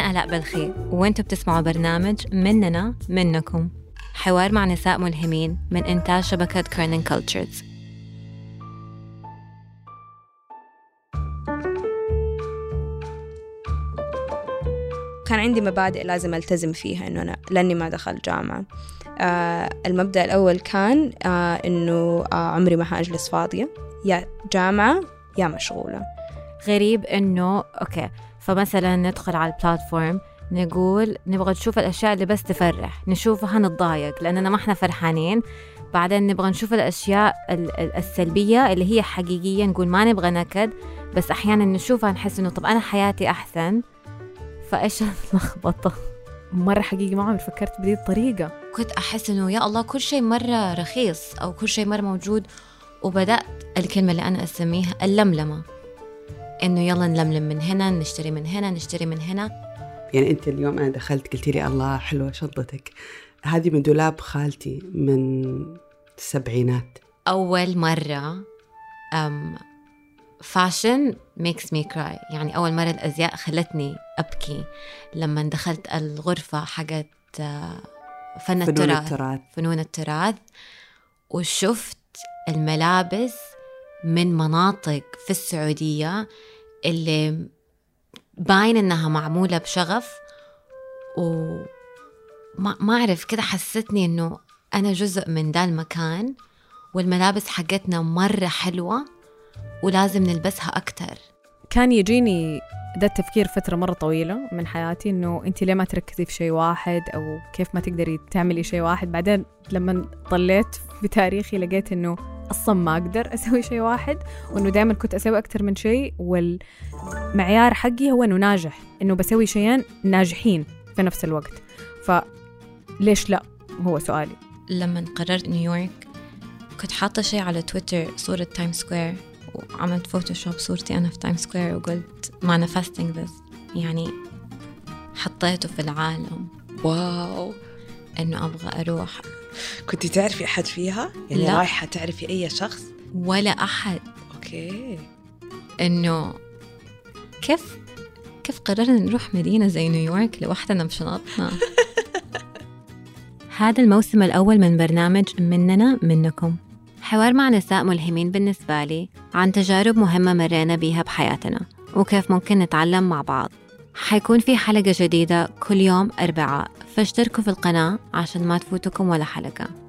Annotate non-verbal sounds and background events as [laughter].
آلاء بلخي وانتوا بتسمعوا برنامج مننا منكم. حوار مع نساء ملهمين من إنتاج شبكة Kerning Cultures كان عندي مبادئ لازم ألتزم فيها إنه أنا لأني ما دخلت جامعة. آه المبدأ الأول كان آه إنه آه عمري ما حأجلس فاضية. يا جامعة يا مشغولة. غريب إنه أوكي فمثلا ندخل على البلاتفورم نقول نبغى نشوف الأشياء اللي بس تفرح نشوفها نتضايق لأننا ما إحنا فرحانين. بعدين نبغى نشوف الأشياء السلبية اللي هي حقيقية نقول ما نبغى نكد بس أحيانا نشوفها نحس إنه طب أنا حياتي أحسن. فإيش اللخبطة؟ مرة حقيقي ما عمري فكرت بهذه الطريقة. كنت أحس إنه يا الله كل شيء مرة رخيص أو كل شيء مرة موجود وبدأت الكلمة اللي أنا أسميها اللملمة. إنه يلا نلملم من هنا نشتري من هنا نشتري من هنا. يعني أنت اليوم أنا دخلت قلتي لي الله حلوة شنطتك. هذه من دولاب خالتي من السبعينات. أول مرة أم fashion makes me cry يعني أول مرة الأزياء خلتني أبكي. لما دخلت الغرفة حقت آه، فن التراث. فنون التراث. وشفت الملابس من مناطق في السعودية اللي باين إنها معمولة بشغف و ما أعرف كده حستني إنه أنا جزء من ده المكان والملابس حقتنا مرة حلوة ولازم نلبسها أكتر. كان يجيني ده التفكير فترة مرة طويلة من حياتي إنه أنت ليه ما تركزي في شيء واحد أو كيف ما تقدري تعملي شيء واحد؟ بعدين لما طليت بتاريخي لقيت إنه أصلا ما أقدر أسوي شيء واحد وإنه دائما كنت أسوي أكثر من شيء والمعيار حقي هو إنه ناجح إنه بسوي شيئين ناجحين في نفس الوقت. فليش لا؟ هو سؤالي. لما قررت نيويورك كنت حاطة شيء على تويتر صورة تايم سكوير وعملت فوتوشوب صورتي أنا في تايم سكوير وقلت manifesting this. يعني حطيته في العالم. wow! إنه أبغى أروح. كنت تعرفي أحد فيها؟ يعني لا. رايحة تعرفي أي شخص؟ ولا أحد. okay. إنه كيف كيف قررنا نروح مدينة زي نيويورك لوحدنا بشنطنا [laughs] هذا الموسم الأول من برنامج مننا منكم. حوار مع نساء ملهمين بالنسبة لي عن تجارب مهمة مرينا بيها بحياتنا وكيف ممكن نتعلم مع بعض. حيكون في حلقة جديدة كل يوم أربعاء. فاشتركوا في القناة عشان ما تفوتكم ولا حلقة.